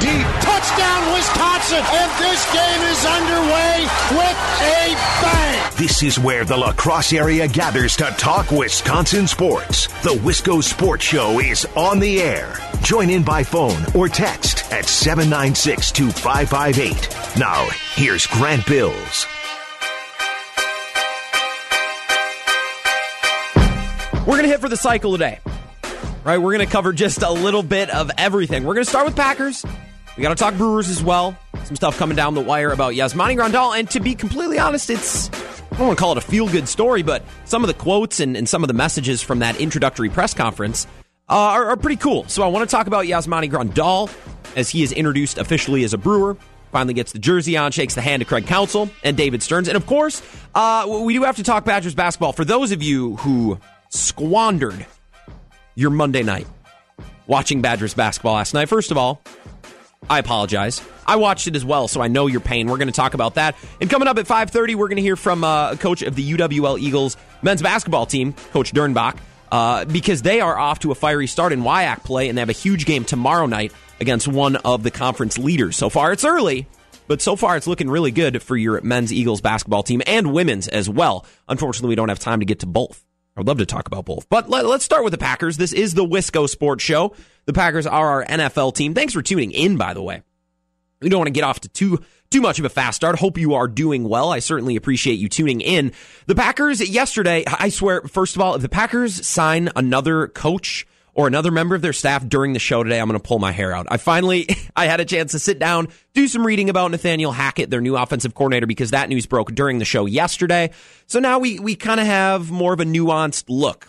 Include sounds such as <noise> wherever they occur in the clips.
deep. Touchdown, Wisconsin. And this game is underway with a bang. This is where the La Crosse area gathers to talk Wisconsin sports. The Wisco Sports Show is on the air. Join in by phone or text at 796 2558. Now, here's Grant Bills. We're going to hit for the cycle today. Right? We're going to cover just a little bit of everything. We're going to start with Packers. We got to talk Brewers as well. Some stuff coming down the wire about Yasmani Grandal. And to be completely honest, it's, I don't want to call it a feel good story, but some of the quotes and, and some of the messages from that introductory press conference uh, are, are pretty cool. So I want to talk about Yasmani Grandal as he is introduced officially as a Brewer finally gets the jersey on, shakes the hand of Craig Counsell and David Stearns. And of course, uh, we do have to talk Badgers basketball. For those of you who squandered your Monday night watching Badgers basketball last night. First of all, I apologize. I watched it as well, so I know your pain. We're going to talk about that. And coming up at 5:30, we're going to hear from uh, a coach of the UWL Eagles men's basketball team, Coach Dernbach, uh, because they are off to a fiery start in WIAC play, and they have a huge game tomorrow night against one of the conference leaders. So far, it's early, but so far it's looking really good for your men's Eagles basketball team and women's as well. Unfortunately, we don't have time to get to both. I would love to talk about both. But let, us start with the Packers. This is the Wisco Sports Show. The Packers are our NFL team. Thanks for tuning in, by the way. We don't want to get off to too too much of a fast start. Hope you are doing well. I certainly appreciate you tuning in. The Packers yesterday, I swear, first of all, if the Packers sign another coach or another member of their staff during the show today, I'm going to pull my hair out. I finally, <laughs> I had a chance to sit down, do some reading about Nathaniel Hackett, their new offensive coordinator, because that news broke during the show yesterday. So now we, we kind of have more of a nuanced look,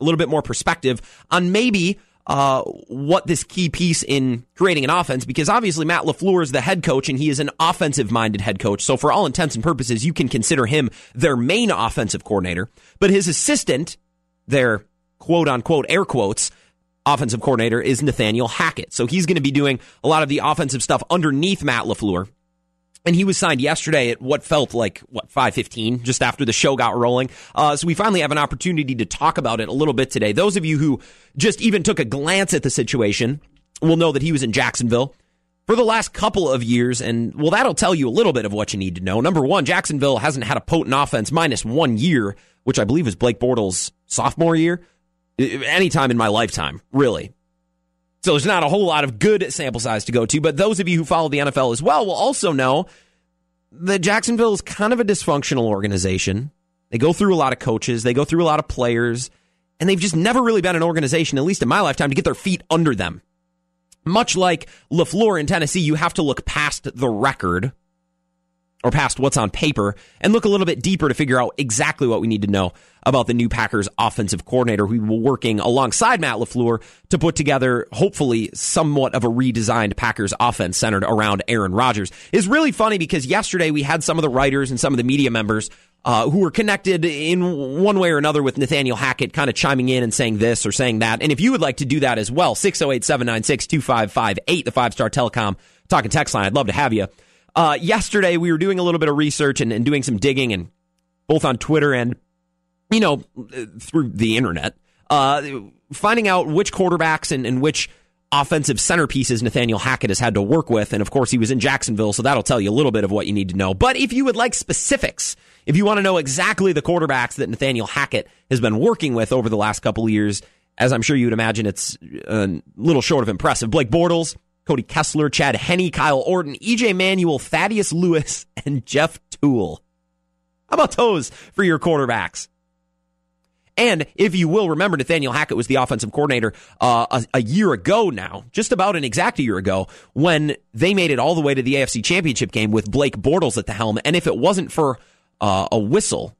a little bit more perspective on maybe uh, what this key piece in creating an offense, because obviously Matt LaFleur is the head coach and he is an offensive minded head coach. So for all intents and purposes, you can consider him their main offensive coordinator, but his assistant, their quote unquote air quotes, offensive coordinator is Nathaniel Hackett. So he's going to be doing a lot of the offensive stuff underneath Matt LaFleur. And he was signed yesterday at what felt like what five fifteen, just after the show got rolling. Uh, so we finally have an opportunity to talk about it a little bit today. Those of you who just even took a glance at the situation will know that he was in Jacksonville for the last couple of years, and well, that'll tell you a little bit of what you need to know. Number one, Jacksonville hasn't had a potent offense minus one year, which I believe is Blake Bortles' sophomore year anytime in my lifetime, really. So there's not a whole lot of good sample size to go to, but those of you who follow the NFL as well will also know that Jacksonville is kind of a dysfunctional organization. They go through a lot of coaches, they go through a lot of players, and they've just never really been an organization, at least in my lifetime, to get their feet under them. Much like LaFleur in Tennessee, you have to look past the record or past what's on paper and look a little bit deeper to figure out exactly what we need to know about the new Packers offensive coordinator who will working alongside Matt LaFleur to put together hopefully somewhat of a redesigned Packers offense centered around Aaron Rodgers. Is really funny because yesterday we had some of the writers and some of the media members uh, who were connected in one way or another with Nathaniel Hackett kind of chiming in and saying this or saying that. And if you would like to do that as well, 608 796 2558, the five star telecom talking text line, I'd love to have you. Uh, yesterday, we were doing a little bit of research and, and doing some digging, and both on Twitter and you know through the internet, uh, finding out which quarterbacks and, and which offensive centerpieces Nathaniel Hackett has had to work with. And of course, he was in Jacksonville, so that'll tell you a little bit of what you need to know. But if you would like specifics, if you want to know exactly the quarterbacks that Nathaniel Hackett has been working with over the last couple of years, as I'm sure you would imagine, it's a little short of impressive. Blake Bortles, Cody Kessler, Chad Henne, Kyle Orton, EJ Manuel, Thaddeus Lewis, <laughs> and Jeff Tuel. How about those for your quarterbacks? And if you will remember, Nathaniel Hackett was the offensive coordinator uh, a, a, year ago now, just about an exact year ago, when they made it all the way to the AFC Championship game with Blake Bortles at the helm. And if it wasn't for uh, a whistle,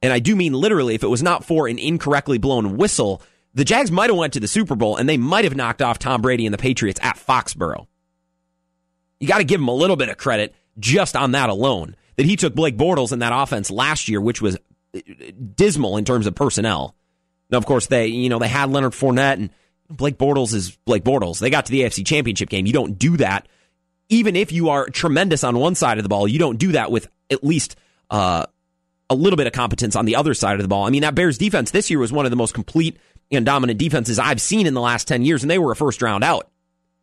and I do mean literally, if it was not for an incorrectly blown whistle, the Jags might have went to the Super Bowl and they might have knocked off Tom Brady and the Patriots at Foxborough. You got to give him a little bit of credit just on that alone. That he took Blake Bortles in that offense last year, which was uh, dismal in terms of personnel. Now, of course, they you know they had Leonard Fournette and Blake Bortles is Blake Bortles. They got to the AFC Championship game. You don't do that, even if you are tremendous on one side of the ball. You don't do that with at least uh, a little bit of competence on the other side of the ball. I mean, that Bears defense this year was one of the most complete and dominant defenses I've seen in the last 10 years, and they were a first round out.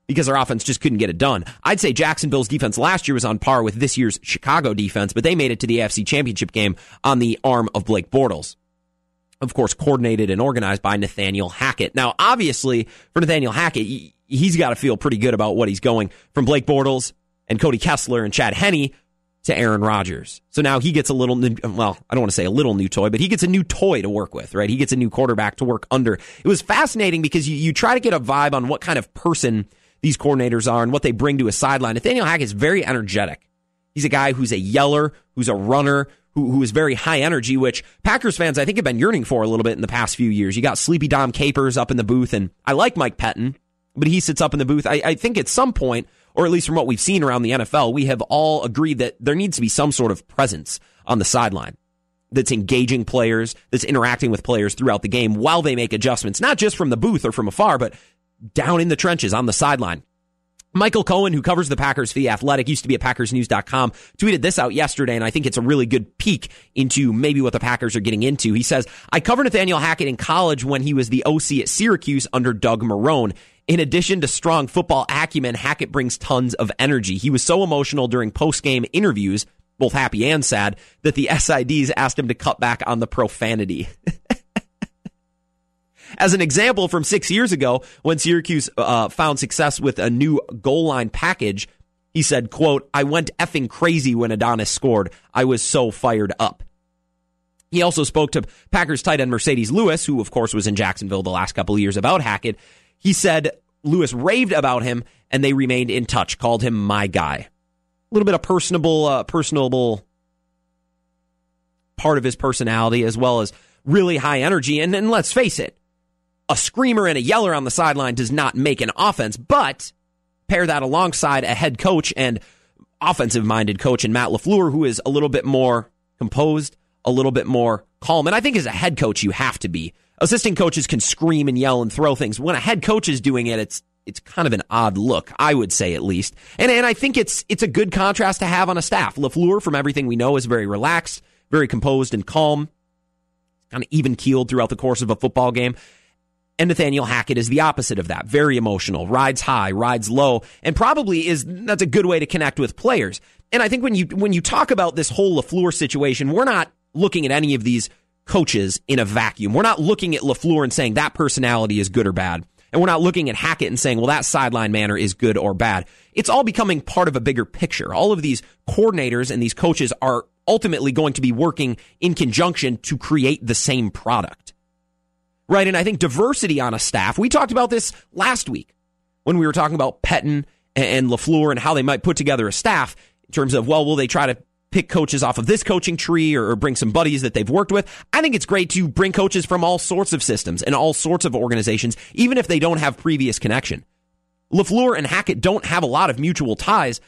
because their offense just couldn't get it done. I'd say Jacksonville's defense last year was on par with this year's Chicago defense, but they made it to the AFC Championship game on the arm of Blake Bortles. Of course, coordinated and organized by Nathaniel Hackett. Now, obviously, for Nathaniel Hackett, he's got to feel pretty good about what he's going from Blake Bortles and Cody Kessler and Chad Henne to Aaron Rodgers. So now he gets a little, well, I don't want to say a little new toy, but he gets a new toy to work with, right? He gets a new quarterback to work under. It was fascinating because you, you try to get a vibe on what kind of person these coordinators are and what they bring to a sideline. Nathaniel Hackett is very energetic. He's a guy who's a yeller, who's a runner, who, who is very high energy, which Packers fans, I think, have been yearning for a little bit in the past few years. You got Sleepy Dom Capers up in the booth, and I like Mike Pettine, but he sits up in the booth. I, I think at some point, or at least from what we've seen around the NFL, we have all agreed that there needs to be some sort of presence on the sideline that's engaging players, that's interacting with players throughout the game while they make adjustments, not just from the booth or from afar, but down in the trenches on the sideline. Michael Cohen, who covers the Packers for the Athletic, used to be at PackersNews.com, tweeted this out yesterday, and I think it's a really good peek into maybe what the Packers are getting into. He says, I covered Nathaniel Hackett in college when he was the OC at Syracuse under Doug Marrone. In addition to strong football acumen, Hackett brings tons of energy. He was so emotional during post-game interviews, both happy and sad, that the SIDs asked him to cut back on the profanity. <laughs> As an example from six years ago, when Syracuse uh, found success with a new goal line package, he said, quote, I went effing crazy when Adonis scored. I was so fired up. He also spoke to Packers tight end Marcedes Lewis, who of course was in Jacksonville the last couple of years about Hackett. He said Lewis raved about him and they remained in touch, called him my guy. A little bit of personable, uh, personable part of his personality as well as really high energy. And, and let's face it, a screamer and a yeller on the sideline does not make an offense, but pair that alongside a head coach and offensive minded coach and Matt LaFleur, who is a little bit more composed, a little bit more calm. And I think as a head coach, you have to be. Assistant coaches can scream and yell and throw things. When a head coach is doing it, it's it's kind of an odd look, I would say at least. And and I think it's it's a good contrast to have on a staff. LaFleur, from everything we know, is very relaxed, very composed and calm, kind of even keeled throughout the course of a football game. And Nathaniel Hackett is the opposite of that. Very emotional, rides high, rides low, and probably is that's a good way to connect with players. And I think when you when you talk about this whole LaFleur situation, we're not looking at any of these coaches in a vacuum. We're not looking at LaFleur and saying that personality is good or bad. And we're not looking at Hackett and saying, well, that sideline manner is good or bad. It's all becoming part of a bigger picture. All of these coordinators and these coaches are ultimately going to be working in conjunction to create the same product right? And I think diversity on a staff, we talked about this last week when we were talking about Pettine and LaFleur and how they might put together a staff in terms of, well, will they try to pick coaches off of this coaching tree or, bring some buddies that they've worked with? I think it's great to bring coaches from all sorts of systems and all sorts of organizations, even if they don't have previous connection. LaFleur and Hackett don't have a lot of mutual ties,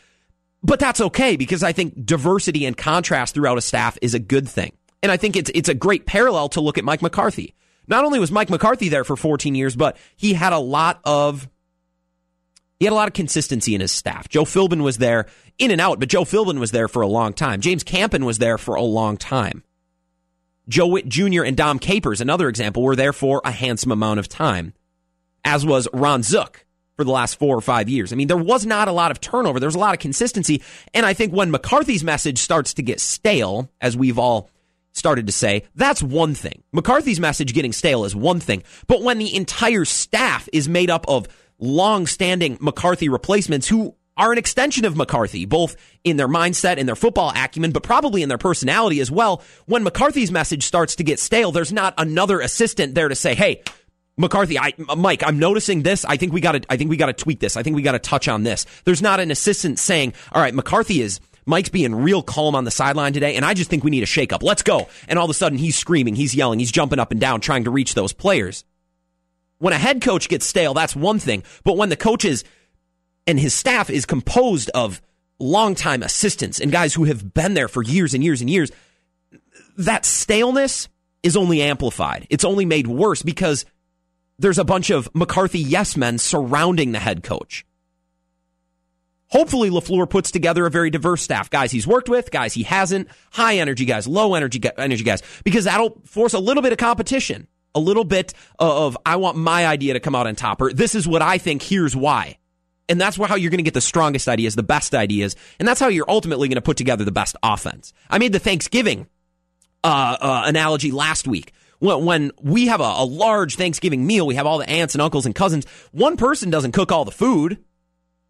but that's okay because I think diversity and contrast throughout a staff is a good thing. And I think it's, it's a great parallel to look at Mike McCarthy. Not only was Mike McCarthy there for 14 years, but he had a lot of he had a lot of consistency in his staff. Joe Philbin was there in and out, but Joe Philbin was there for a long time. James Campen was there for a long time. Joe Whitt Jr. and Dom Capers, another example, were there for a handsome amount of time, as was Ron Zook for the last four or five years. I mean, there was not a lot of turnover. There was a lot of consistency. And I think when McCarthy's message starts to get stale, as we've all started to say, that's one thing. McCarthy's message getting stale is one thing. But when the entire staff is made up of long-standing McCarthy replacements who are an extension of McCarthy, both in their mindset and their football acumen, but probably in their personality as well. When McCarthy's message starts to get stale, there's not another assistant there to say, "Hey, McCarthy, I, Mike, I'm noticing this. I think we got to, I think we got to tweak this. I think we got to touch on this." There's not an assistant saying, "All right, McCarthy is Mike's being real calm on the sideline today, and I just think we need a shakeup. Let's go. And all of a sudden, he's screaming, he's yelling, he's jumping up and down, trying to reach those players. When a head coach gets stale, that's one thing. But when the coach is and his staff is composed of longtime assistants and guys who have been there for years and years and years, that staleness is only amplified. It's only made worse because there's a bunch of McCarthy yes men surrounding the head coach. Hopefully, LaFleur puts together a very diverse staff. Guys he's worked with, guys he hasn't, high energy guys, low energy, energy guys, because that'll force a little bit of competition, a little bit of, I want my idea to come out on top, or this is what I think, here's why. And that's how you're going to get the strongest ideas, the best ideas. And that's how you're ultimately going to put together the best offense. I made the Thanksgiving uh, uh, analogy last week. When, we have a, a large Thanksgiving meal, we have all the aunts and uncles and cousins. One person doesn't cook all the food.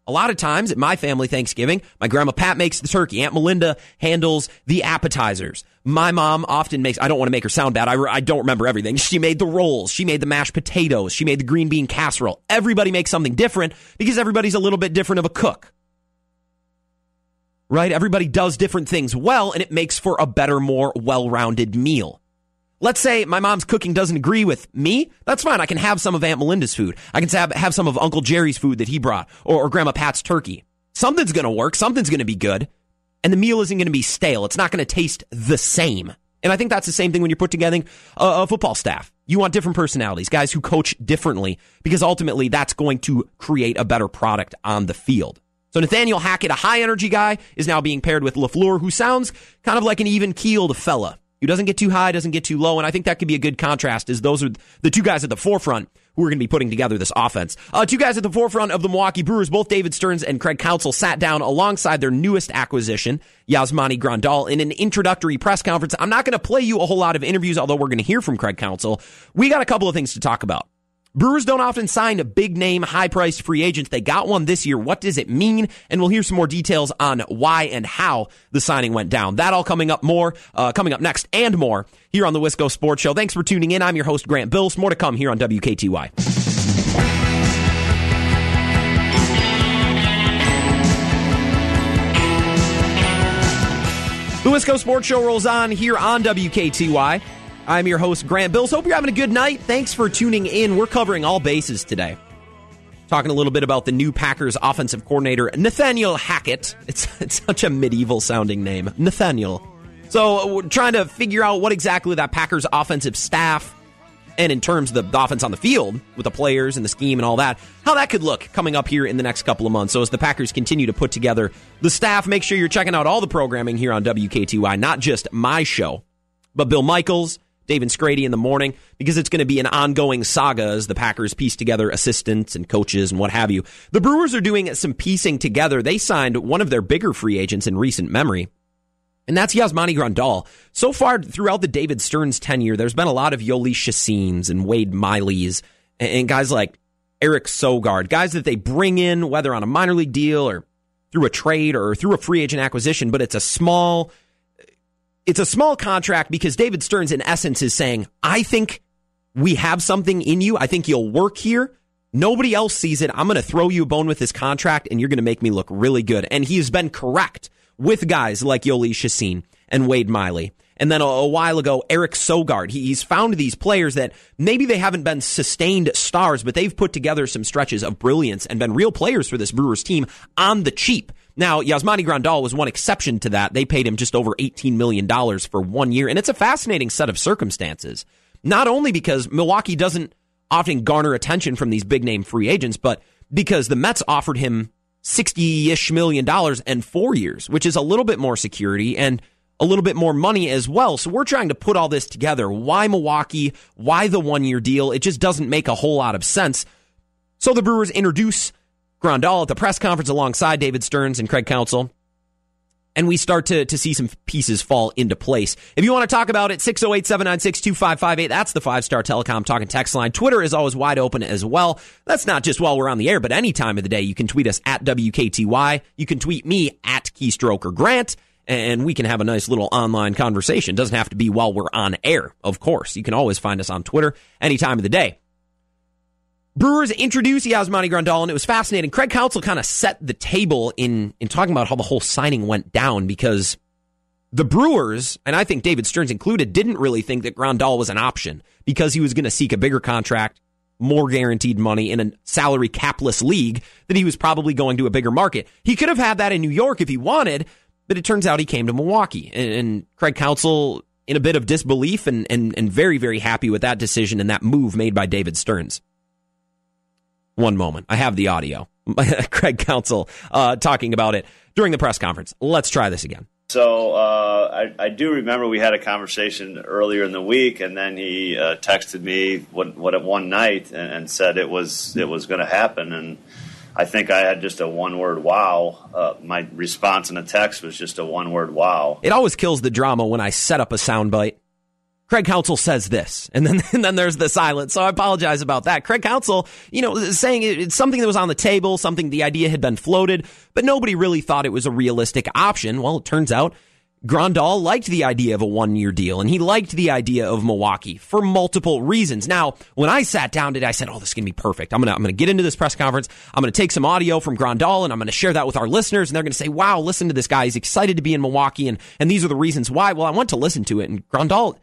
A lot of times at my family Thanksgiving, my grandma Pat makes the turkey. Aunt Melinda handles the appetizers. My mom often makes, I don't want to make her sound bad. I, I don't remember everything. She made the rolls. She made the mashed potatoes. She made the green bean casserole. Everybody makes something different because everybody's a little bit different of a cook. Right? Everybody does different things well and it makes for a better, more well-rounded meal. Let's say my mom's cooking doesn't agree with me. That's fine. I can have some of Aunt Melinda's food. I can have, have some of Uncle Jerry's food that he brought or, or Grandma Pat's turkey. Something's going to work. Something's going to be good. And the meal isn't going to be stale. It's not going to taste the same. And I think that's the same thing when you're put together a, a football staff. You want different personalities, guys who coach differently, because ultimately that's going to create a better product on the field. So Nathaniel Hackett, a high energy guy, is now being paired with LaFleur, who sounds kind of like an even keeled fella who doesn't get too high, doesn't get too low. And I think that could be a good contrast Is those are the two guys at the forefront who are going to be putting together this offense. Uh, two guys at the forefront of the Milwaukee Brewers, both David Stearns and Craig Counsell, sat down alongside their newest acquisition, Yasmani Grandal, in an introductory press conference. I'm not going to play you a whole lot of interviews, although we're going to hear from Craig Counsell. We got a couple of things to talk about. Brewers don't often sign a big name, high priced free agents. They got one this year. What does it mean? And we'll hear some more details on why and how the signing went down. That all coming up more, uh, coming up next and more here on the Wisco Sports Show. Thanks for tuning in. I'm your host, Grant Bills. More to come here on WKTY. The Wisco Sports Show rolls on here on WKTY. I'm your host, Grant Bills. Hope you're having a good night. Thanks for tuning in. We're covering all bases today. Talking a little bit about the new Packers offensive coordinator, Nathaniel Hackett. It's, <laughs> it's such a medieval sounding name, Nathaniel. So we're trying to figure out what exactly that Packers offensive staff and in terms of the offense on the field with the players and the scheme and all that, how that could look coming up here in the next couple of months. So as the Packers continue to put together the staff, make sure you're checking out all the programming here on WKTY, not just my show, but Bill Michaels, Dave and Scrady in the morning because it's going to be an ongoing saga as the Packers piece together assistants and coaches and what have you. The Brewers are doing some piecing together. They signed one of their bigger free agents in recent memory. And that's Yasmani Grandal. So far, throughout the David Stearns tenure, there's been a lot of Jhoulys Chacins and Wade Miley's and guys like Eric Sogard, guys that they bring in, whether on a minor league deal or through a trade or through a free agent acquisition, but it's a small, it's a small contract because David Stearns, in essence, is saying, I think we have something in you. I think you'll work here. Nobody else sees it. I'm going to throw you a bone with this contract and you're going to make me look really good. And he's been correct with guys like Jhoulys Chacin and Wade Miley. And then a, a, while ago, Eric Sogard. He, he's found these players that maybe they haven't been sustained stars, but they've put together some stretches of brilliance and been real players for this Brewers team on the cheap. Now, Yasmani Grandal was one exception to that. They paid him just over $18 million for one year, and it's a fascinating set of circumstances. Not only because Milwaukee doesn't often garner attention from these big name free agents, but because the Mets offered him 60 ish million dollars and four years, which is a little bit more security and a little bit more money as well. So we're trying to put all this together. Why Milwaukee? Why the one year deal? It just doesn't make a whole lot of sense. So the Brewers introduce Grandal at the press conference alongside David Stearns and Craig Counsell. And we start to, to see some pieces fall into place. If you want to talk about it, 608 796 2558. That's the five star telecom talking text line. Twitter is always wide open as well. That's not just while we're on the air, but any time of the day. You can tweet us at WKTY. You can tweet me at Keystroker Grant and we can have a nice little online conversation. Doesn't have to be while we're on air, of course. You can always find us on Twitter any time of the day. Brewers introduced Yasmani Grandal, and it was fascinating. Craig Counsell kind of set the table in in talking about how the whole signing went down because the Brewers, and I think David Stearns included, didn't really think that Grandal was an option because he was going to seek a bigger contract, more guaranteed money in a salary capless league that he was probably going to a bigger market. He could have had that in New York if he wanted, but it turns out he came to Milwaukee. And, and Craig Counsell, in a bit of disbelief and, and, and very, very happy with that decision and that move made by David Stearns one moment. I have the audio. <laughs> Craig Counsell uh, talking about it during the press conference. Let's try this again. So uh, I, I, do remember we had a conversation earlier in the week, and then he uh, texted me what, what one night and, and, said it was it was going to happen. And I think I had just a one word wow. Uh, my response in a text was just a one word wow. It always kills the drama when I set up a soundbite. Craig Counsell says this, and then <laughs> and then there's the silence. So I apologize about that. Craig Counsell, you know, saying it's something that was on the table, something the idea had been floated, but nobody really thought it was a realistic option. Well, it turns out Grandal liked the idea of a one year deal and he liked the idea of Milwaukee for multiple reasons. Now, when I sat down today, I said, Oh, this is to be perfect. I'm to, I'm to get into this press conference. I'm to take some audio from Grandal and I'm to share that with our listeners. And they're to say, wow, listen to this guy. He's excited to be in Milwaukee. And, and these are the reasons why. Well, I went to listen to it and Grandal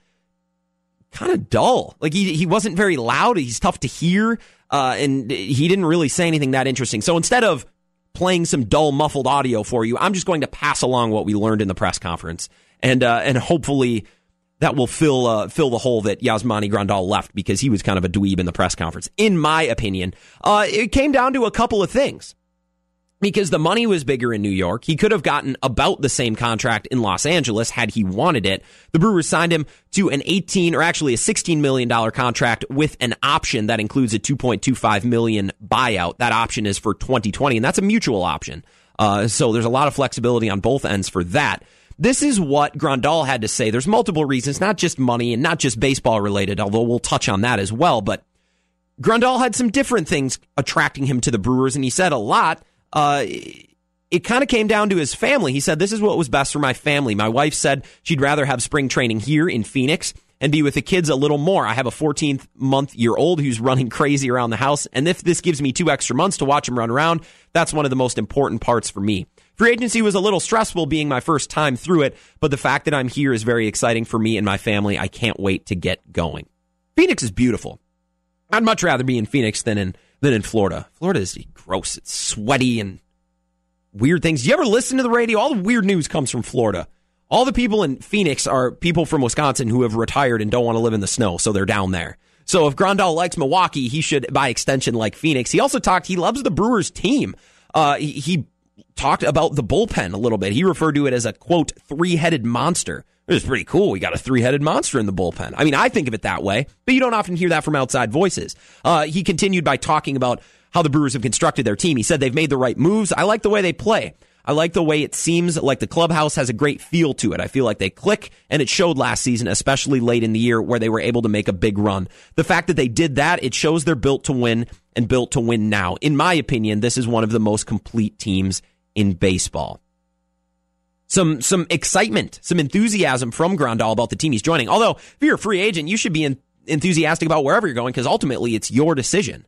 kind of dull. Like he, he wasn't very loud. He's tough to hear. Uh, and he didn't really say anything that interesting. So instead of playing some dull, muffled audio for you. I'm just going to pass along what we learned in the press conference, and uh, and hopefully that will fill uh, fill the hole that Yasmani Grandal left because he was kind of a dweeb in the press conference, in my opinion. Uh, it came down to a couple of things because the money was bigger in New York. He could have gotten about the same contract in Los Angeles had he wanted it. The Brewers signed him to an 18 or actually a 16 million dollar contract with an option that includes a 2.25 million buyout. That option is for 2020 and that's a mutual option. Uh, so there's a lot of flexibility on both ends for that. This is what Grandal had to say. There's multiple reasons, not just money and not just baseball related, although we'll touch on that as well. But Grandal had some different things attracting him to the Brewers, and he said a lot uh, it kind of came down to his family. He said, This is what was best for my family. My wife said she'd rather have spring training here in Phoenix and be with the kids a little more. I have a 14 month year old who's running crazy around the house. And if this gives me two extra months to watch him run around, that's one of the most important parts for me. Free agency was a little stressful being my first time through it, but the fact that I'm here is very exciting for me and my family. I can't wait to get going. Phoenix is beautiful. I'd much rather be in Phoenix than in than in Florida. Florida is gross. It's sweaty and weird things. You ever listen to the radio? All the weird news comes from Florida. All the people in Phoenix are people from Wisconsin who have retired and don't want to live in the snow, so they're down there. So if Grandal likes Milwaukee, he should, by extension, like Phoenix. He also talked, he loves the Brewers team. Uh, he, he talked about the bullpen a little bit. He referred to it as a quote, three headed monster. It was pretty cool. We got a three headed monster in the bullpen. I mean, I think of it that way, but you don't often hear that from outside voices. Uh, he continued by talking about how the Brewers have constructed their team. He said they've made the right moves. I like the way they play. I like the way it seems like the clubhouse has a great feel to it. I feel like they click, and it showed last season, especially late in the year where they were able to make a big run. The fact that they did that, it shows they're built to win and built to win now. In my opinion, this is one of the most complete teams in baseball. Some some excitement, some enthusiasm from Grandal about the team he's joining. Although, if you're a free agent, you should be enthusiastic about wherever you're going because ultimately it's your decision.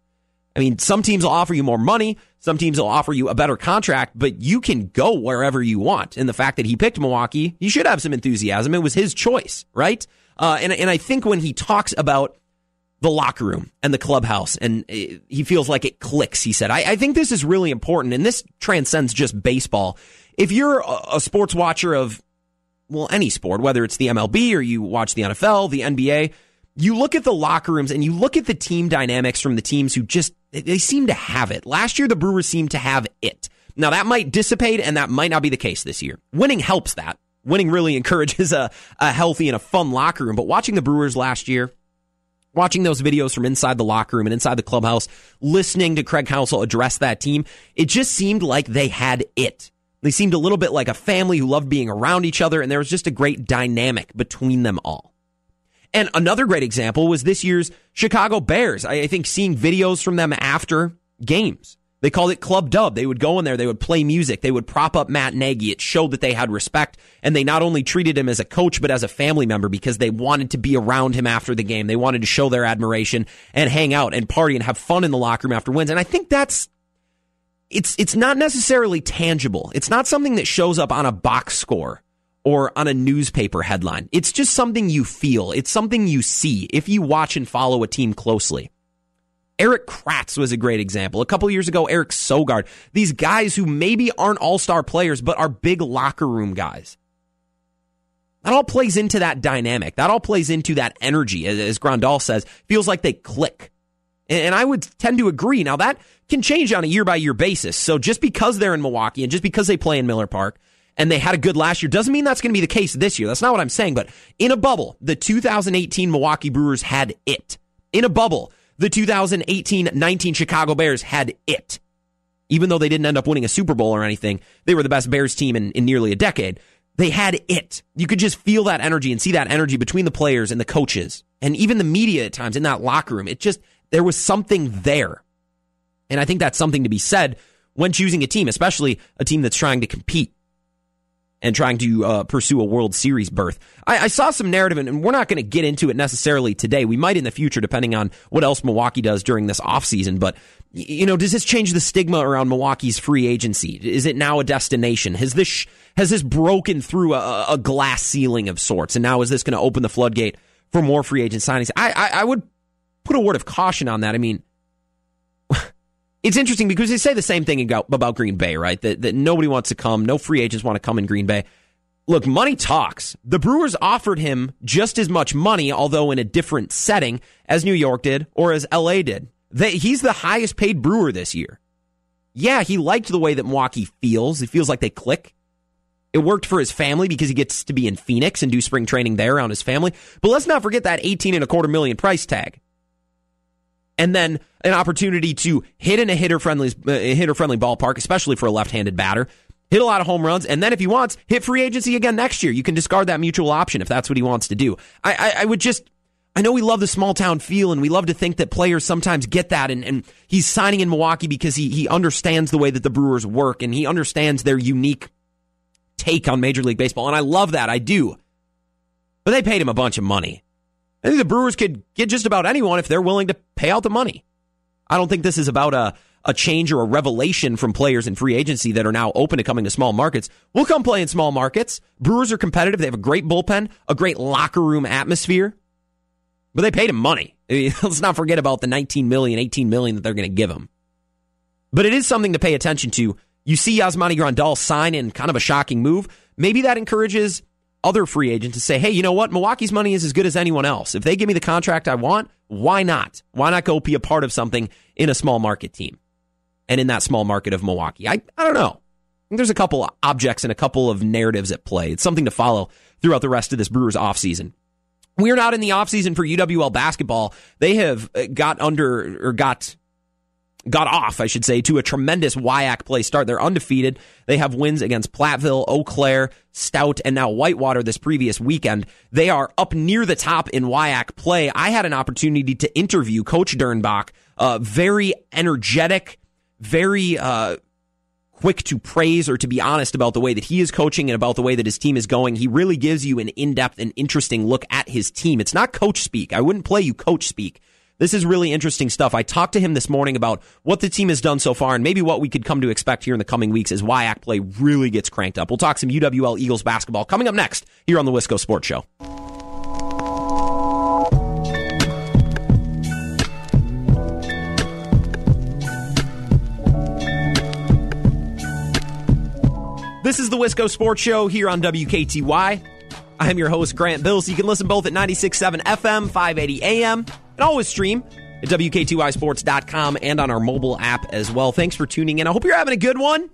I mean, some teams will offer you more money. Some teams will offer you a better contract, but you can go wherever you want. And the fact that he picked Milwaukee, he should have some enthusiasm. It was his choice, right? Uh, and, and I think when he talks about the locker room and the clubhouse and he feels like it clicks, he said, I, I think this is really important. And this transcends just baseball. If you're a, a sports watcher of, well, any sport, whether it's the MLB or you watch the NFL, the NBA, you look at the locker rooms and you look at the team dynamics from the teams who just they seem to have it. Last year the Brewers seemed to have it. Now that might dissipate and that might not be the case this year. Winning helps that. Winning really <laughs> encourages a, a healthy and a fun locker room. But watching the Brewers last year, watching those videos from inside the locker room and inside the clubhouse, listening to Craig Counsell address that team, it just seemed like they had it. They seemed a little bit like a family who loved being around each other, and there was just a great dynamic between them all. And another great example was this year's Chicago Bears. I think seeing videos from them after games. They called it Club Dub. They would go in there, they would play music, they would prop up Matt Nagy. It showed that they had respect, and they not only treated him as a coach, but as a family member because they wanted to be around him after the game. They wanted to show their admiration and hang out and party and have fun in the locker room after wins. And I think that's it's it's not necessarily tangible. It's not something that shows up on a box score or on a newspaper headline. It's just something you feel. It's something you see if you watch and follow a team closely. Erik Kratz was a great example. A couple years ago, Eric Sogard. These guys who maybe aren't all star players, but are big locker room guys. That all plays into that dynamic. That all plays into that energy. As Grandal says, feels like they click. And I would tend to agree. Now, that can change on a year by year basis. So just because they're in Milwaukee and just because they play in Miller Park and they had a good last year doesn't mean that's going to be the case this year. That's not what I'm saying. But in a bubble, the 2018 Milwaukee Brewers had it. In a bubble, the 2018 19 Chicago Bears had it. Even though they didn't end up winning a Super Bowl or anything, they were the best Bears team in, in nearly a decade. They had it. You could just feel that energy and see that energy between the players and the coaches and even the media at times in that locker room. It just, there was something there. And I think that's something to be said when choosing a team, especially a team that's trying to compete and trying to uh, pursue a World Series berth. I, I saw some narrative, and we're not going to get into it necessarily today. We might in the future, depending on what else Milwaukee does during this offseason. But, you know, does this change the stigma around Milwaukee's free agency? Is it now a destination? Has this has this broken through a, a glass ceiling of sorts? And now is this going to open the floodgate for more free agent signings? I, I, I would put a word of caution on that. I mean, it's interesting because they say the same thing about Green Bay, right? That, that nobody wants to come, no free agents want to come in Green Bay. Look, money talks. The Brewers offered him just as much money, although in a different setting, as New York did or as LA did. They, he's the highest paid Brewer this year. Yeah, he liked the way that Milwaukee feels. It feels like they click. It worked for his family because he gets to be in Phoenix and do spring training there around his family. But let's not forget that 18 and a quarter million price tag and then an opportunity to hit in a hitter friendly uh, hitter friendly ballpark, especially for a left handed batter. Hit a lot of home runs, and then if he wants, hit free agency again next year. You can discard that mutual option if that's what he wants to do. I, I, I would just, I know we love the small town feel, and we love to think that players sometimes get that, and, and he's signing in Milwaukee because he he understands the way that the Brewers work, and he understands their unique take on Major League Baseball, and I love that, I do. But they paid him a bunch of money. I think the Brewers could get just about anyone if they're willing to pay out the money. I don't think this is about a, a change or a revelation from players in free agency that are now open to coming to small markets. We'll come play in small markets. Brewers are competitive. They have a great bullpen, a great locker room atmosphere, but they paid him money. <laughs> let's not forget about the 19 million, 18 million that they're going to give him. But it is something to pay attention to. You see Yasmani Grandal sign in kind of a shocking move. Maybe that encourages other free agents to say, hey, you know what? Milwaukee's money is as good as anyone else. If they give me the contract I want, why not? Why not go be a part of something in a small market team and in that small market of Milwaukee? I, I don't know. there's a couple objects and a couple of narratives at play. It's something to follow throughout the rest of this Brewers offseason. We're not in the offseason for UWL basketball. They have uh, got under or got got off, I should say, to a tremendous WIAC play start. They're undefeated. They have wins against Platteville, Eau Claire, Stout, and now Whitewater this previous weekend. They are up near the top in WIAC play. I had an opportunity to interview Coach Dernbach, uh, very energetic, very uh, quick to praise or to be honest about the way that he is coaching and about the way that his team is going. He really gives you an in depth and interesting look at his team. It's not coach speak. I wouldn't play you coach speak. This is really interesting stuff. I talked to him this morning about what the team has done so far and maybe what we could come to expect here in the coming weeks as WIAC play really gets cranked up. We'll talk some UWL Eagles basketball coming up next here on the Wisco Sports Show. This is the Wisco Sports Show here on WKTY. I'm your host, Grant Bills. You can listen both at 96.7 FM, 580 AM, and always stream at WKTYSports.com and on our mobile app as well. Thanks for tuning in. I hope you're having a good one.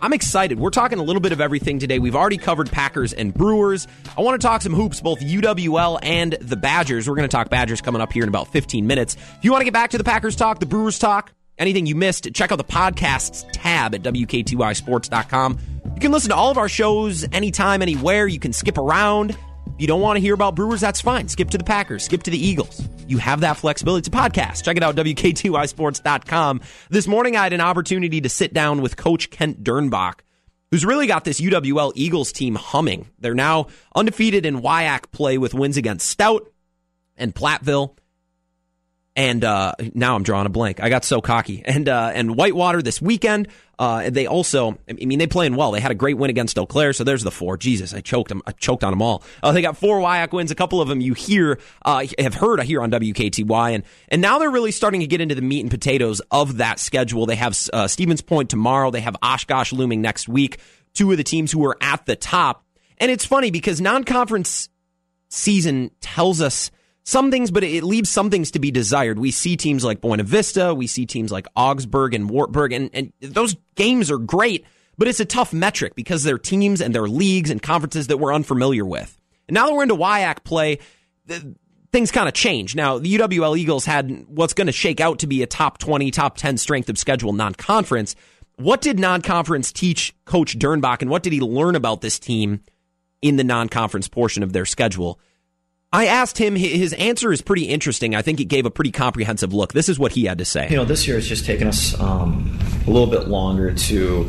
I'm excited. We're talking a little bit of everything today. We've already covered Packers and Brewers. I want to talk some hoops, both UWL and the Badgers. We're going to talk Badgers coming up here in about 15 minutes. If you want to get back to the Packers talk, the Brewers talk, anything you missed, check out the podcasts tab at WKTYSports.com. You can listen to all of our shows anytime, anywhere. You can skip around. If you don't want to hear about Brewers, that's fine. Skip to the Packers, skip to the Eagles. You have that flexibility. It's a podcast. Check it out, WKTYSports.com. This morning, I had an opportunity to sit down with Coach Kent Dernbach, who's really got this UWL Eagles team humming. They're now undefeated in WIAC play with wins against Stout and Platteville and uh, now I'm drawing a blank. I got so cocky. <laughs> And uh, and Whitewater this weekend. Uh, they also, I mean, they playing well. They had a great win against Eau Claire, so there's the four. Jesus, I choked them. I choked on them all. Uh, they got four WIAC wins. A couple of them you hear, uh, have heard here on WKTY, and and now they're really starting to get into the meat and potatoes of that schedule. They have uh, Stevens Point tomorrow. They have Oshkosh looming next week. Two of the teams who are at the top, and it's funny because non-conference season tells us some things, but it leaves some things to be desired. We see teams like Buena Vista, we see teams like Augsburg and Wartburg, and, and those games are great, but it's a tough metric because they're teams and they're leagues and conferences that we're unfamiliar with. And now that we're into WIAC play, things kind of change. Now, the UWL Eagles had what's going to shake out to be a top 20, top 10 strength of schedule non conference. What did non conference teach Coach Dernbach, and what did he learn about this team in the non conference portion of their schedule? I asked him, his answer is pretty interesting. I think it gave a pretty comprehensive look. This is what he had to say. You know, this year it's just taken us um, a little bit longer to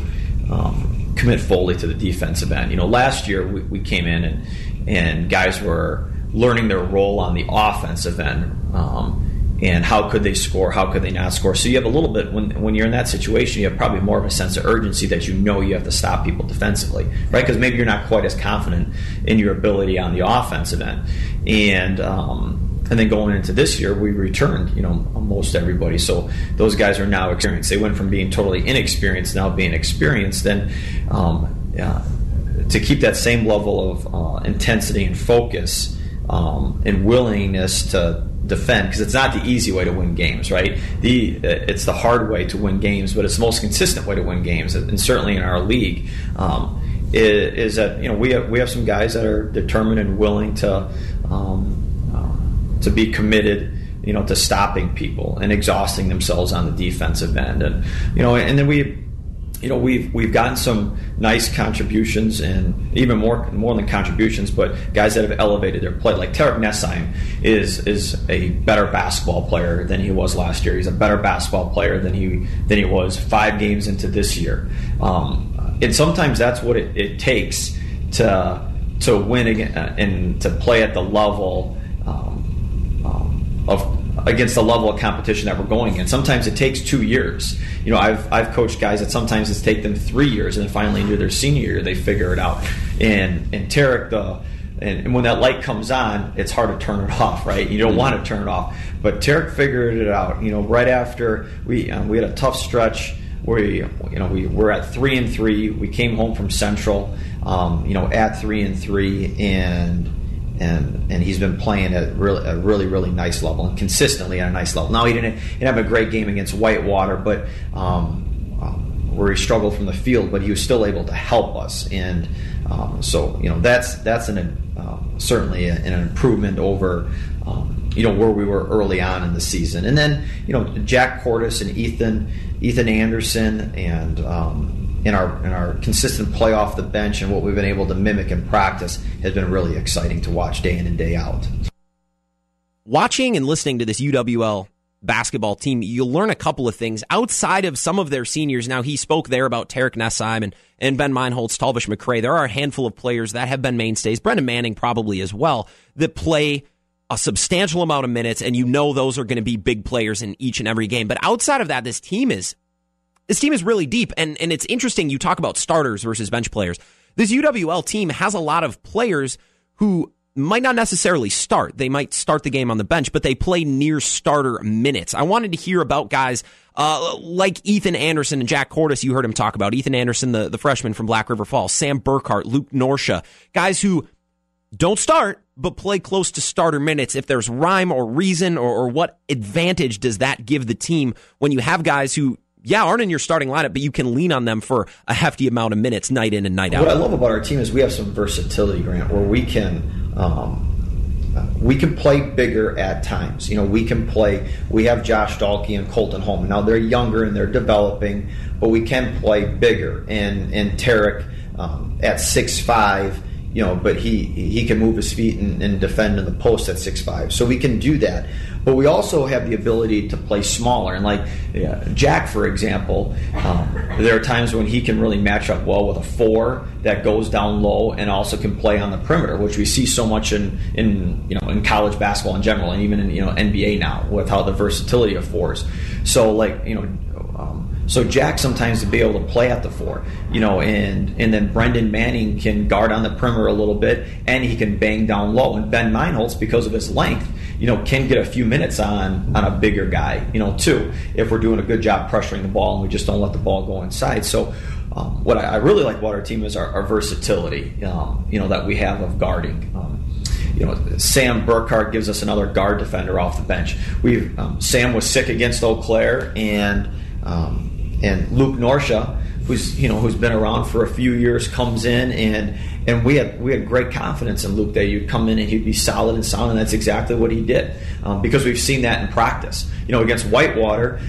um, commit fully to the defensive end. You know, last year we, we came in and, and guys were learning their role on the offensive end. Um, and how could they score? How could they not score? So you have a little bit when when you're in that situation, you have probably more of a sense of urgency that you know you have to stop people defensively, right? Because maybe you're not quite as confident in your ability on the offensive end, and um, and then going into this year, we returned, you know, most everybody. So those guys are now experienced. They went from being totally inexperienced now being experienced. And um, yeah, to keep that same level of uh, intensity and focus um, and willingness to defend because it's not the easy way to win games, right? The it's the hard way to win games, but it's the most consistent way to win games, and certainly in our league. Um, is, is, that you know we have we have some guys that are determined and willing to um, uh, to be committed you know to stopping people and exhausting themselves on the defensive end and you know and then we you know we've we've gotten some nice contributions and even more more than contributions, but guys that have elevated their play. Like Tarek Nessheim is is a better basketball player than he was last year. He's a better basketball player than he than he was five games into this year. Um, and sometimes that's what it, it takes to to win again and to play at the level um, um, of against the level of competition that we're going in. Sometimes it takes two years. You know, I've, I've coached guys that sometimes it's taken them three years, and then finally into their senior year they figure it out. And and Tarek, the and, and, when that light comes on, it's hard to turn it <laughs> off, right? You don't want to turn it off. But Tarek figured it out. You know, right after we um, we had a tough stretch we, you know we were at three and three. We came home from Central, um, you know, at three and three, and and and he's been playing at really, a really really nice level and consistently at a nice level. Now he didn't, he didn't have a great game against Whitewater, but um, um, where he struggled from the field, but he was still able to help us, and um, so you know that's that's an um, certainly an improvement over. Um, you know where we were early on in the season, and then you know Jack Cortis and Ethan Ethan Anderson and um, in our in our consistent play off the bench and what we've been able to mimic in practice has been really exciting to watch day in and day out. Watching and listening to this UWL basketball team, you'll learn a couple of things outside of some of their seniors. Now, he spoke there about Tarek Nessheim and, and Ben Meinholz, Talvish McCray. There are a handful of players that have been mainstays, Brendan Manning probably as well, that play a substantial amount of minutes, and you know those are going to be big players in each and every game. But outside of that, this team is this team is really deep, and, and it's interesting. You talk about starters versus bench players. This UWL team has a lot of players who might not necessarily start. They might start the game on the bench, but they play near starter minutes. I wanted to hear about guys uh, like Ethan Anderson and Jack Cortis. You heard him talk about Ethan Anderson, the, the freshman from Black River Falls, Sam Burkhart, Luke Norsha, guys who don't start, but play close to starter minutes. If there's rhyme or reason or, or what advantage does that give the team when you have guys who yeah, aren't in your starting lineup, but you can lean on them for a hefty amount of minutes night in and night out. What I love about our team is we have some versatility, Grant, where we can. Um, we can play bigger at times. You know, we can play. We have Josh Dalkey and Colton Holman. Now they're younger and they're developing, but we can play bigger. And and Tarek um, at six five you know, but he he can move his feet and, and defend in the post at six five. So we can do that. But we also have the ability to play smaller. And like Jack, for example, um, there are times when he can really match up well with a four that goes down low and also can play on the perimeter, which we see so much in in you know in college basketball in general, and even in you know NBA now with how the versatility of fours. So like you know. Um, so Jack sometimes to be able to play at the four, you know, and and then Brendan Manning can guard on the perimeter a little bit, and he can bang down low. And Ben Meinholz, because of his length, you know, can get a few minutes on on a bigger guy, you know, too. If we're doing a good job pressuring the ball and we just don't let the ball go inside. So. Um, what I, I, really like about our team is our, our versatility, um, you know, that we have of guarding. Um, you know, Sam Burkhart gives us another guard defender off the bench. We um, Sam was sick against Eau Claire, and um, and Luke Norsha who's you know who's been around for a few years comes in and and we had we had great confidence in Luke that he'd come in and he'd be solid and sound, and that's exactly what he did um, because we've seen that in practice. You know, against Whitewater,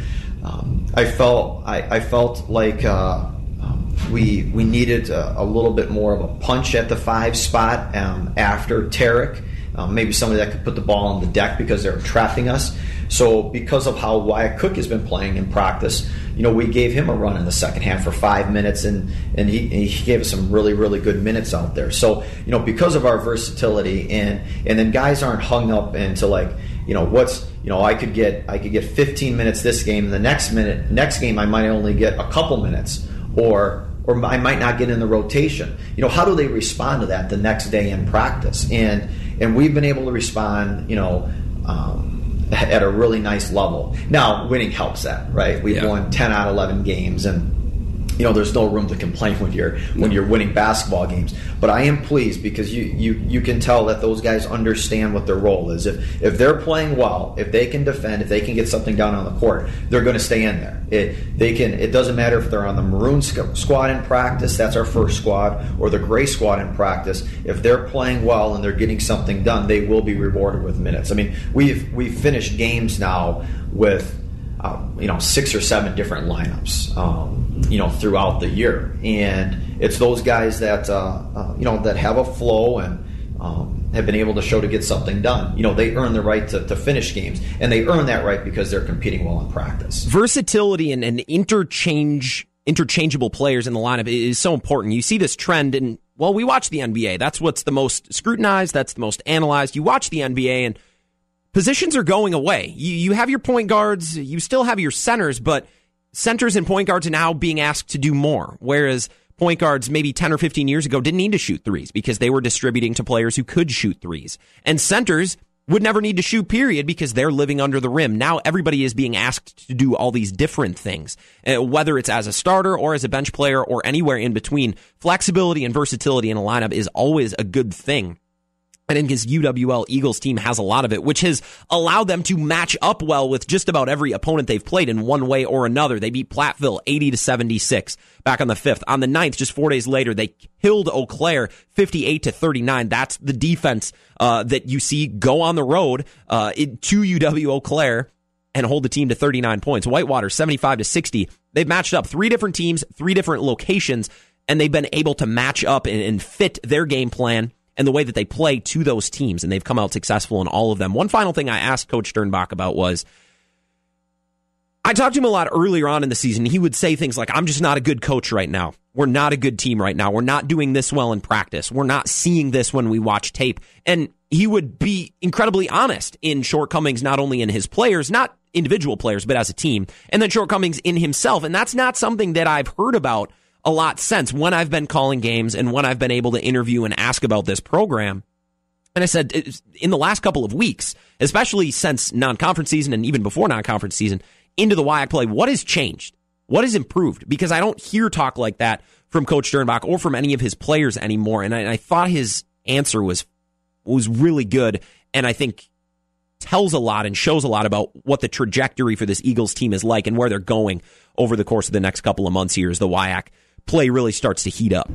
um, I felt I, I felt like. Uh, um, we we needed a, a, little bit more of a punch at the five spot um, after Tarek, um, maybe somebody that could put the ball on the deck because they're trapping us. So because of how Wyatt Cook has been playing in practice, you know, we gave him a run in the second half for five minutes, and and he, he gave us some really really good minutes out there. So you know, because of our versatility, and and then guys aren't hung up into like you know what's you know I could get I could get 15 minutes this game, the next minute next game I might only get a couple minutes, or or I might not get in the rotation. You know, how do they respond to that the next day in practice? And and we've been able to respond. You know. Um, at a really nice level. Now, winning helps that, right? We've yeah. won 10 out of 11 games, and you know there's no room to complain when you're when you're winning basketball games. But i am pleased because you you you can tell that those guys understand what their role is. If if they're playing well if they can defend if they can get something down on the court they're going to stay in there. It they can it doesn't matter if they're on the maroon squad in practice that's our first squad or the gray squad in practice. If they're playing well and they're getting something done they will be rewarded with minutes. I mean we've we've finished games now with um, you know six or seven different lineups um, you know throughout the year. And it's those guys that uh, uh, you know that have a flow and um, have been able to show to get something done. You know they earn the right to, to, finish games and they earn that right because they're competing well in practice. Versatility and, and interchange interchangeable players in the lineup is so important. You see this trend in well we watch the nba that's what's the most scrutinized that's the most analyzed. You watch the nba and positions are going away. You, you have your point guards, you still have your centers, but centers and point guards are now being asked to do more. Whereas point guards maybe 10 or 15 years ago didn't need to shoot threes because they were distributing to players who could shoot threes. And centers would never need to shoot, period, because they're living under the rim. Now everybody is being asked to do all these different things, uh, whether it's as a starter or as a bench player or anywhere in between. Flexibility and versatility in a lineup is always a good thing. I think his UWL Eagles team has a lot of it, which has allowed them to match up well with just about every opponent they've played in one way or another. They beat Platteville 80 to 76 back on the 5th. On the 9th, just four days later, they killed Eau Claire 58 to 39. That's the defense uh, that you see go on the road uh, to UW Eau Claire and hold the team to 39 points. Whitewater 75 to 60. They've matched up three different teams, three different locations, and they've been able to match up and, and fit their game plan and the way that they play to those teams, and they've come out successful in all of them. One final thing I asked Coach Dernbach about was I talked to him a lot earlier on in the season. He would say things like, I'm just not a good coach right now. We're not a good team right now. We're not doing this well in practice. We're not seeing this when we watch tape. And he would be incredibly honest in shortcomings, not only in his players, not individual players, but as a team, and then shortcomings in himself. And that's not something that I've heard about a lot since when I've been calling games and when I've been able to interview and ask about this program. And I said, in the last couple of weeks, especially since non conference season and even before non conference season, into the WIAC play, what has changed? What has improved? Because I don't hear talk like that from Coach Dernbach or from any of his players anymore. And I, and I thought his answer was was really good, and I think tells a lot and shows a lot about what the trajectory for this Eagles team is like and where they're going over the course of the next couple of months here as the WIAC play really starts to heat up?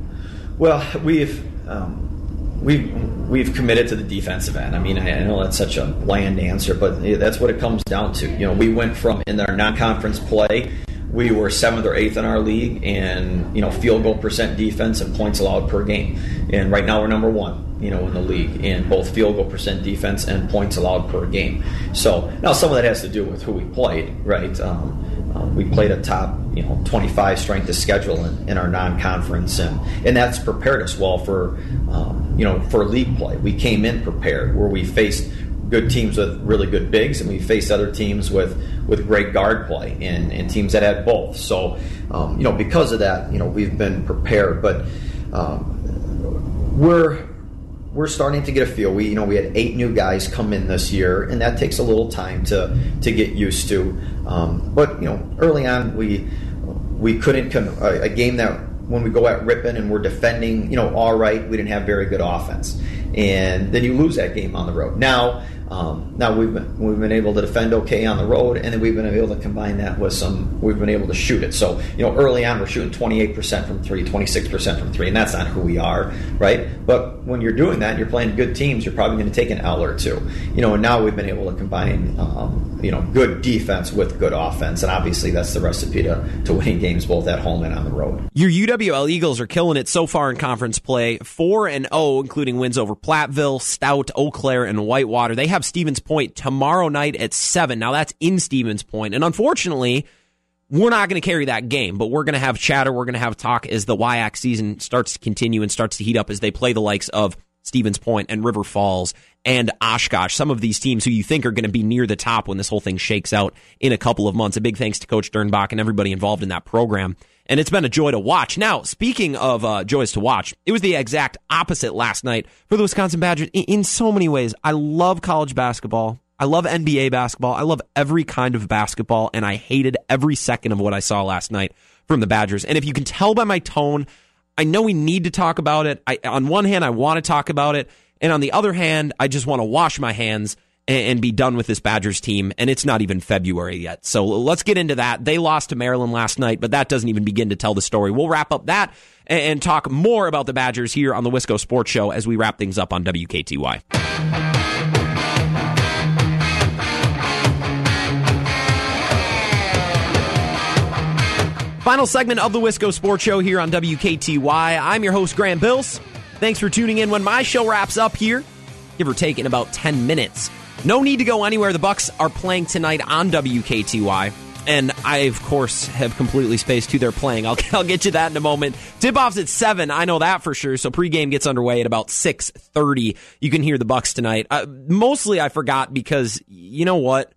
Well, we've um, we've we've committed to the defensive end. I mean, I, know that's such a bland answer, but that's what it comes down to. You know, we went from in our non-conference play we were seventh or eighth in our league and you know field goal percent defense and points allowed per game and right now we're number one you know in the league in both field goal percent defense and points allowed per game so now some of that has to do with who we played right um, um, we played a top, you know, 25 strength of schedule in, in our non-conference, and and that's prepared us well for, um, you know, for league play. We came in prepared, where we faced good teams with really good bigs, and we faced other teams with with great guard play, and, and teams that had both. So, um, you know, because of that, you know, we've been prepared, but um, we're we're starting to get a feel. We you know we had eight new guys come in this year, and that takes a little time to to get used to. Um, but you know, early on we we couldn't con- a, a, game that when we go at Ripon and we're defending, you know, all right, we didn't have very good offense, and then you lose that game on the road. Now Um, now we've been we've been able to defend okay on the road, and then we've been able to combine that with some. We've been able to shoot it. So you know, early on we're shooting 28 percent from three, 26 percent from three, and that's not who we are, right? But when you're doing that, and you're playing good teams, you're probably going to take an L or two, you know. And now we've been able to combine, um, you know, good defense with good offense, and obviously that's the recipe to, to winning games both at home and on the road. Your UWL Eagles are killing it so far in conference play, four and zero, oh, including wins over Platteville, Stout, Eau Claire, and Whitewater. They have Stevens Point tomorrow night at 7. Now, that's in Stevens Point. And unfortunately, we're not going to carry that game, but we're going to have chatter. We're going to have talk as the WIAC season starts to continue and starts to heat up as they play the likes of Stevens Point and River Falls and Oshkosh, some of these teams who you think are going to be near the top when this whole thing shakes out in a couple of months. A big thanks to Coach Dernbach and everybody involved in that program. And it's been a joy to watch. Now, speaking of uh, joys to watch, it was the exact opposite last night for the Wisconsin Badgers in, in so many ways. I love college basketball. I love NBA basketball. I love every kind of basketball, and I hated every second of what I saw last night from the Badgers. And if you can tell by my tone, I know we need to talk about it. I, on one hand, I want to talk about it. And on the other hand, I just want to wash my hands and, be done with this Badgers team. And it's not even February yet. So let's get into that. They lost to Maryland last night, but that doesn't even begin to tell the story. We'll wrap up that and, talk more about the Badgers here on the Wisco Sports Show as we wrap things up on WKTY. Final segment of the Wisco Sports Show here on WKTY. I'm your host, Graham Bills. Thanks for tuning in when my show wraps up here, give or take in about 10 minutes. No need to go anywhere. The Bucks are playing tonight on WKTY. And I, of course, have completely spaced who they're playing. I'll, <laughs> I'll get you that in a moment. Tip-off's at 7. I know that for sure. So pregame gets underway at about 6.30. You can hear the Bucks tonight. Uh, mostly I forgot because, you know what?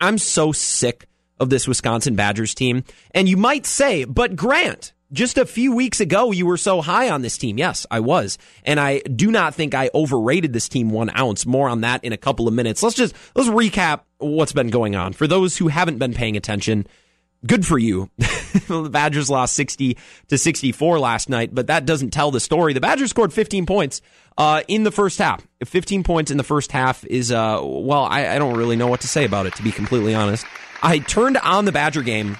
I'm so sick of this Wisconsin Badgers team. And you might say, but Grant, just a few weeks ago, you were so high on this team. Yes, I was. And I do not think I overrated this team one ounce. More on that in a couple of minutes. Let's just, let's recap what's been going on. For those who haven't been paying attention, good for you. <laughs> the Badgers lost 60 to 64 last night, but that doesn't tell the story. The Badgers scored 15 points uh, in the first half. 15 points in the first half is, uh, well, I, I don't really know what to say about it, to be completely honest. I turned on the Badger game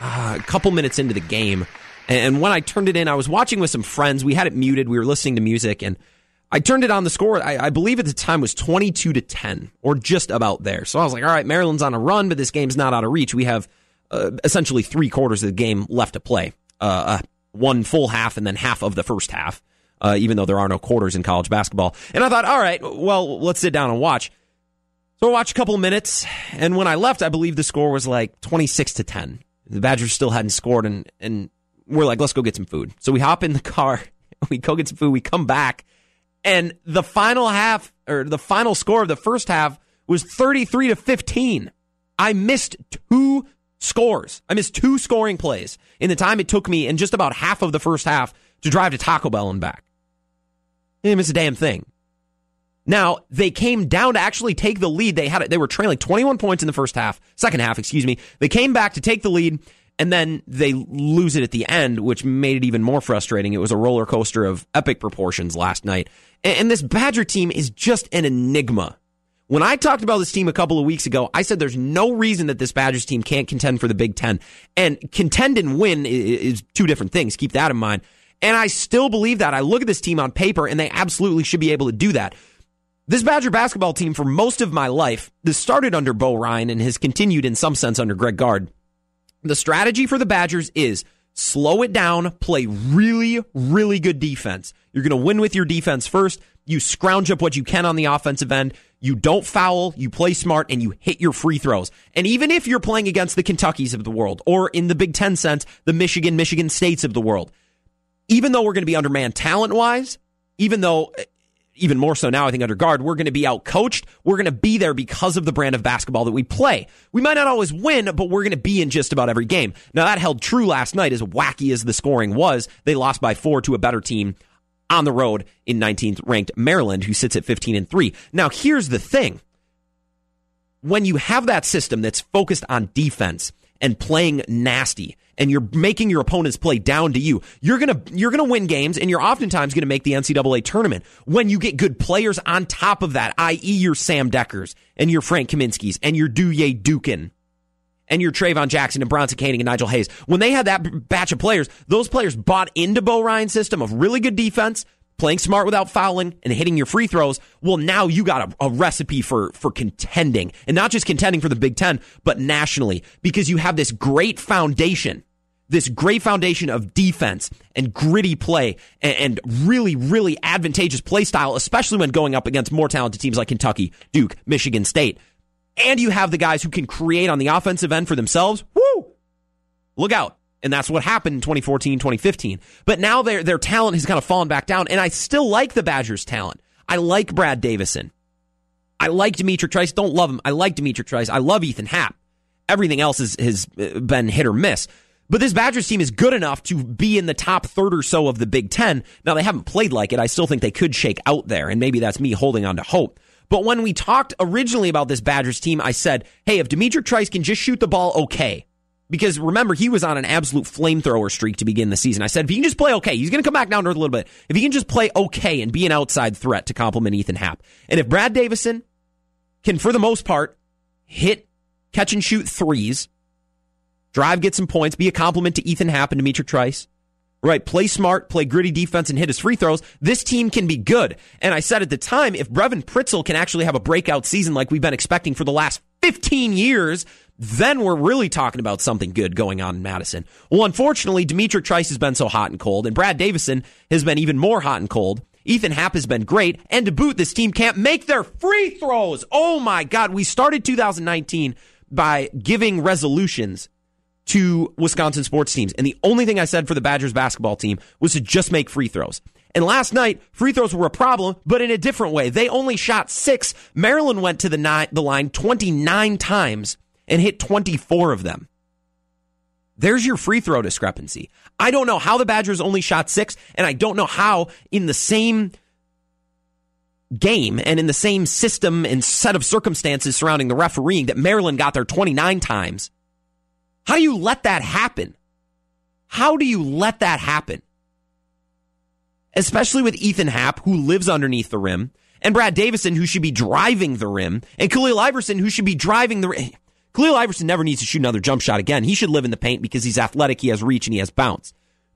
uh, a couple minutes into the game. And when I turned it in, I was watching with some friends. We had it muted. We were listening to music, and I turned it on. The score, I, I, believe at the time, was 22 to 10, or just about there. So I was like, all right, Maryland's on a run, but this game's not out of reach. We have uh, essentially three quarters of the game left to play uh, uh one full half and then half of the first half, uh, even though there are no quarters in college basketball. And I thought, all right, well, let's sit down and watch. So I watched a couple minutes, and when I left, I believe the score was like 26 to 10. The Badgers still hadn't scored, and, and we're like, let's go get some food. So we hop in the car, <laughs> we go get some food, we come back, and the final half, or the final score of the first half was 33 to 15. I missed two scores. I missed two scoring plays in the time it took me in just about half of the first half to drive to Taco Bell and back. I didn't miss a damn thing. Now, they came down to actually take the lead. They had it. they were trailing 21 points in the first half, second half, excuse me. They came back to take the lead and then they lose it at the end, which made it even more frustrating. It was a roller coaster of epic proportions last night. And this Badger team is just an enigma. When I talked about this team a couple of weeks ago, I said there's no reason that this Badgers team can't contend for the Big Ten. And contend and win is two different things. Keep that in mind. And I still believe that. I look at this team on paper and they absolutely should be able to do that. This Badger basketball team, for most of my life, this started under Bo Ryan and has continued in some sense under Greg Gard. The strategy for the Badgers is slow it down, play really, really good defense. You're going to win with your defense first. You scrounge up what you can on the offensive end. You don't foul, you play smart, and you hit your free throws. And even if you're playing against the Kentuckys of the world, or in the Big Ten sense, the Michigan, Michigan States of the world, even though we're going to be undermanned talent wise, even though even more so now, I think under Gard, we're going to be out coached. We're going to be there because of the brand of basketball that we play. We might not always win, but we're going to be in just about every game. Now that held true last night as wacky as the scoring was. They lost by four to a better team on the road in 19th ranked Maryland, who sits at 15 and three. Now here's the thing. When you have that system that's focused on defense and playing nasty and you're making your opponents play down to you, you're gonna you're gonna win games and you're oftentimes gonna make the NCAA tournament when you get good players on top of that, i.e. your Sam Dekkers and your Frank Kaminsky's and your Duje Dukan and your Traevon Jackson and Bronson Koenig and Nigel Hayes. When they had that batch of players, those players bought into Bo Ryan's system of really good defense, playing smart without fouling and hitting your free throws. Well, now you got a, a, recipe for, for contending and not just contending for the Big Ten, but nationally because you have this great foundation this great foundation of defense and gritty play and, and, really, really advantageous play style, especially when going up against more talented teams like Kentucky, Duke, Michigan State. And you have the guys who can create on the offensive end for themselves. Woo! Look out. And that's what happened in 2014, 2015. But now their, their talent has kind of fallen back down. And I still like the Badgers' talent. I like Brad Davison. I like D'Mitrik Trice. Don't love him. I like D'Mitrik Trice. I love Ethan Happ. Everything else is, has uh, been hit or miss. But this Badgers team is good enough to be in the top third or so of the Big Ten. Now, they haven't played like it. I still think they could shake out there, and maybe that's me holding on to hope. But when we talked originally about this Badgers team, I said, hey, if D'Mitrik Trice can just shoot the ball okay, because remember, he was on an absolute flamethrower streak to begin the season. I said, if he can just play okay, he's going to come back down to earth a little bit. If he can just play okay and be an outside threat to complement Ethan Happ. And if Brad Davison can, for the most part, hit, catch and shoot threes, drive, get some points, be a compliment to Ethan Happ and D'Mitrik Trice. Right, play smart, play gritty defense, and hit his free throws. This team can be good. And I said at the time, if Brevin Pritzl can actually have a breakout season like we've been expecting for the last 15 years, then we're really talking about something good going on in Madison. Well, unfortunately, D'Mitrik Trice has been so hot and cold, and Brad Davison has been even more hot and cold. Ethan Happ has been great, and to boot, this team can't make their free throws. Oh my God, we started 2019 by giving resolutions to Wisconsin sports teams. And the only thing I said for the Badgers basketball team was to just make free throws. And last night, free throws were a problem, but in a different way. They only shot six. Maryland went to the, the line 29 times and hit 24 of them. There's your free throw discrepancy. I don't know how the Badgers only shot six, and I don't know how in the same game and in the same system and set of circumstances surrounding the refereeing that Maryland got there 29 times how do you let that happen? How do you let that happen? Especially with Ethan Happ, who lives underneath the rim, and Brad Davison, who should be driving the rim, and Khalil Iverson, who should be driving the rim. Khalil Iverson never needs to shoot another jump shot again. He should live in the paint because he's athletic, he has reach, and he has bounce.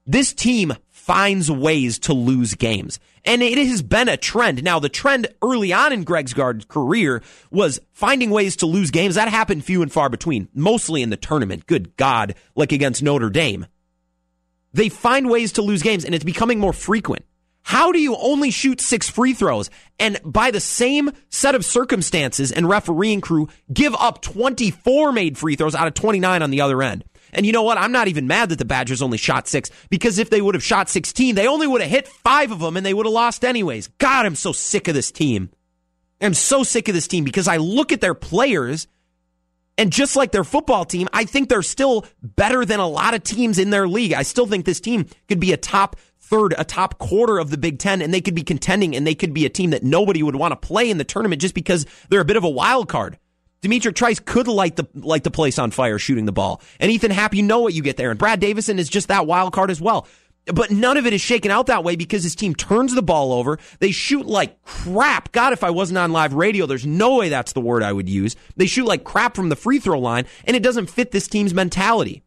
This team finds ways to lose games. And it has been a trend. Now, the trend early on in Greg's Gard's career was finding ways to lose games. That happened few and far between, mostly in the tournament. Good God, like against Notre Dame. They find ways to lose games, and it's becoming more frequent. How do you only shoot six free throws and by the same set of circumstances and refereeing crew give up 24 made free throws out of 29 on the other end? And you know what? I'm not even mad that the Badgers only shot six because if they would have shot 16, they only would have hit five of them and they would have lost anyways. God, I'm so sick of this team. I'm so sick of this team because I look at their players and just like their football team, I think they're still better than a lot of teams in their league. I still think this team could be a top third, a top quarter of the Big Ten, and they could be contending and they could be a team that nobody would want to play in the tournament just because they're a bit of a wild card. D'Mitrik Trice could light the light the place on fire shooting the ball. And Ethan Happ, you know what you get there. And Brad Davison is just that wild card as well. But none of it is shaken out that way because his team turns the ball over. They shoot like crap. God, if I wasn't on live radio, there's no way that's the word I would use. They shoot like crap from the free throw line, and it doesn't fit this team's mentality.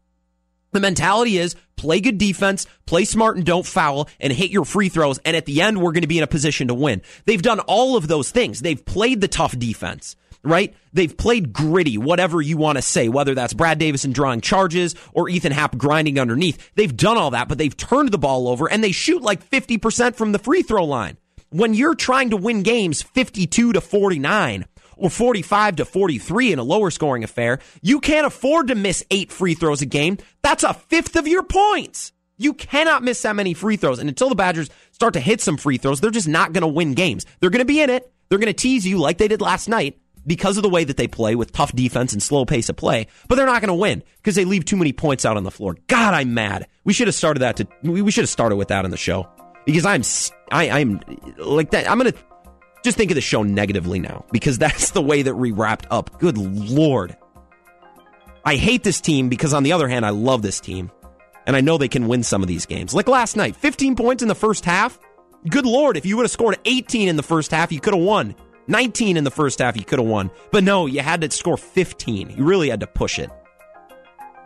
The mentality is play good defense, play smart and don't foul, and hit your free throws. And at the end, we're going to be in a position to win. They've done all of those things. They've played the tough defense right? They've played gritty, whatever you want to say, whether that's Brad Davison drawing charges or Ethan Happ grinding underneath. They've done all that, but they've turned the ball over and they shoot like 50% from the free throw line. When you're trying to win games 52 to 49 or 45 to 43 in a lower scoring affair, you can't afford to miss eight free throws a game. That's a fifth of your points. You cannot miss that many free throws. And until the Badgers start to hit some free throws, they're just not going to win games. They're going to be in it. They're going to tease you like they did last night because of the way that they play with tough defense and slow pace of play, but they're not going to win because they leave too many points out on the floor. God, I'm mad. We should have started that to, we should have started with that on the show because I'm, I, I'm like that. I'm going to just think of the show negatively now because that's the way that we wrapped up. Good Lord. I hate this team because, on the other hand, I love this team. And I know they can win some of these games. Like last night, 15 points in the first half. Good Lord, if you would have scored 18 in the first half, you could have won. 19 in the first half, you could have won. But no, you had to score 15. You really had to push it.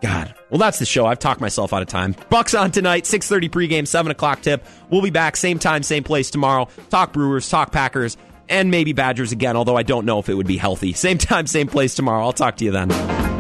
God. Well, that's the show. I've talked myself out of time. Bucks on tonight, 6.30 pregame, 7 o'clock tip. We'll be back same time, same place tomorrow. Talk Brewers, talk Packers, and maybe Badgers again, although I don't know if it would be healthy. Same time, same place tomorrow. I'll talk to you then.